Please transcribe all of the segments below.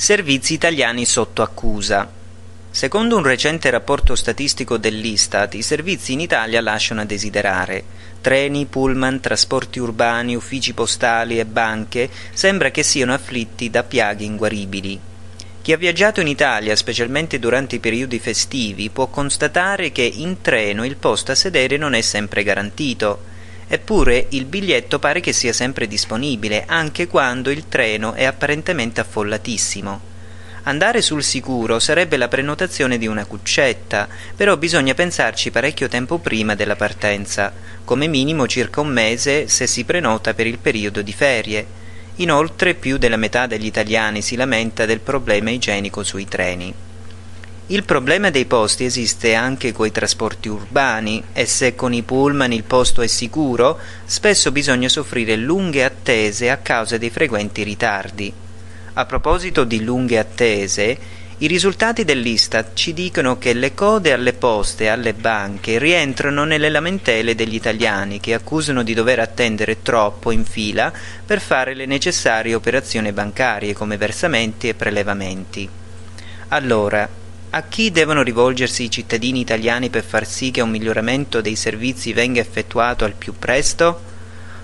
Servizi italiani sotto accusa. Secondo un recente rapporto statistico dell'Istat, i servizi in Italia lasciano a desiderare. Treni, pullman, trasporti urbani, uffici postali e banche sembra che siano afflitti da piaghe inguaribili. Chi ha viaggiato in Italia, specialmente durante i periodi festivi, può constatare che in treno il posto a sedere non è sempre garantito. Eppure il biglietto pare che sia sempre disponibile, anche quando il treno è apparentemente affollatissimo. Andare sul sicuro sarebbe la prenotazione di una cuccetta, però bisogna pensarci parecchio tempo prima della partenza, come minimo circa un mese se si prenota per il periodo di ferie. Inoltre più della metà degli italiani si lamenta del problema igienico sui treni. Il problema dei posti esiste anche coi trasporti urbani e se con i pullman il posto è sicuro, spesso bisogna soffrire lunghe attese a causa dei frequenti ritardi. A proposito di lunghe attese, i risultati dell'Istat ci dicono che le code alle poste e alle banche rientrano nelle lamentele degli italiani che accusano di dover attendere troppo in fila per fare le necessarie operazioni bancarie come versamenti e prelevamenti. Allora, a chi devono rivolgersi i cittadini italiani per far sì che un miglioramento dei servizi venga effettuato al più presto?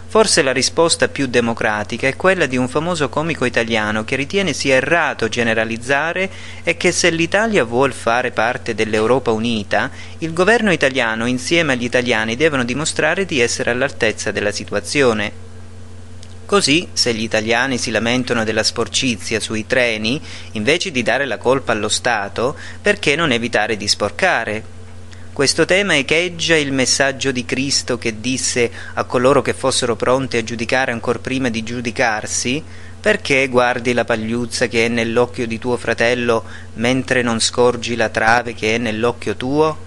Forse la risposta più democratica è quella di un famoso comico italiano che ritiene sia errato generalizzare e che se l'Italia vuol fare parte dell'Europa unita, il governo italiano insieme agli italiani devono dimostrare di essere all'altezza della situazione. Così, se gli italiani si lamentano della sporcizia sui treni, invece di dare la colpa allo Stato, perché non evitare di sporcare? Questo tema echeggia il messaggio di Cristo che disse a coloro che fossero pronti a giudicare ancor prima di giudicarsi, perché guardi la pagliuzza che è nell'occhio di tuo fratello mentre non scorgi la trave che è nell'occhio tuo?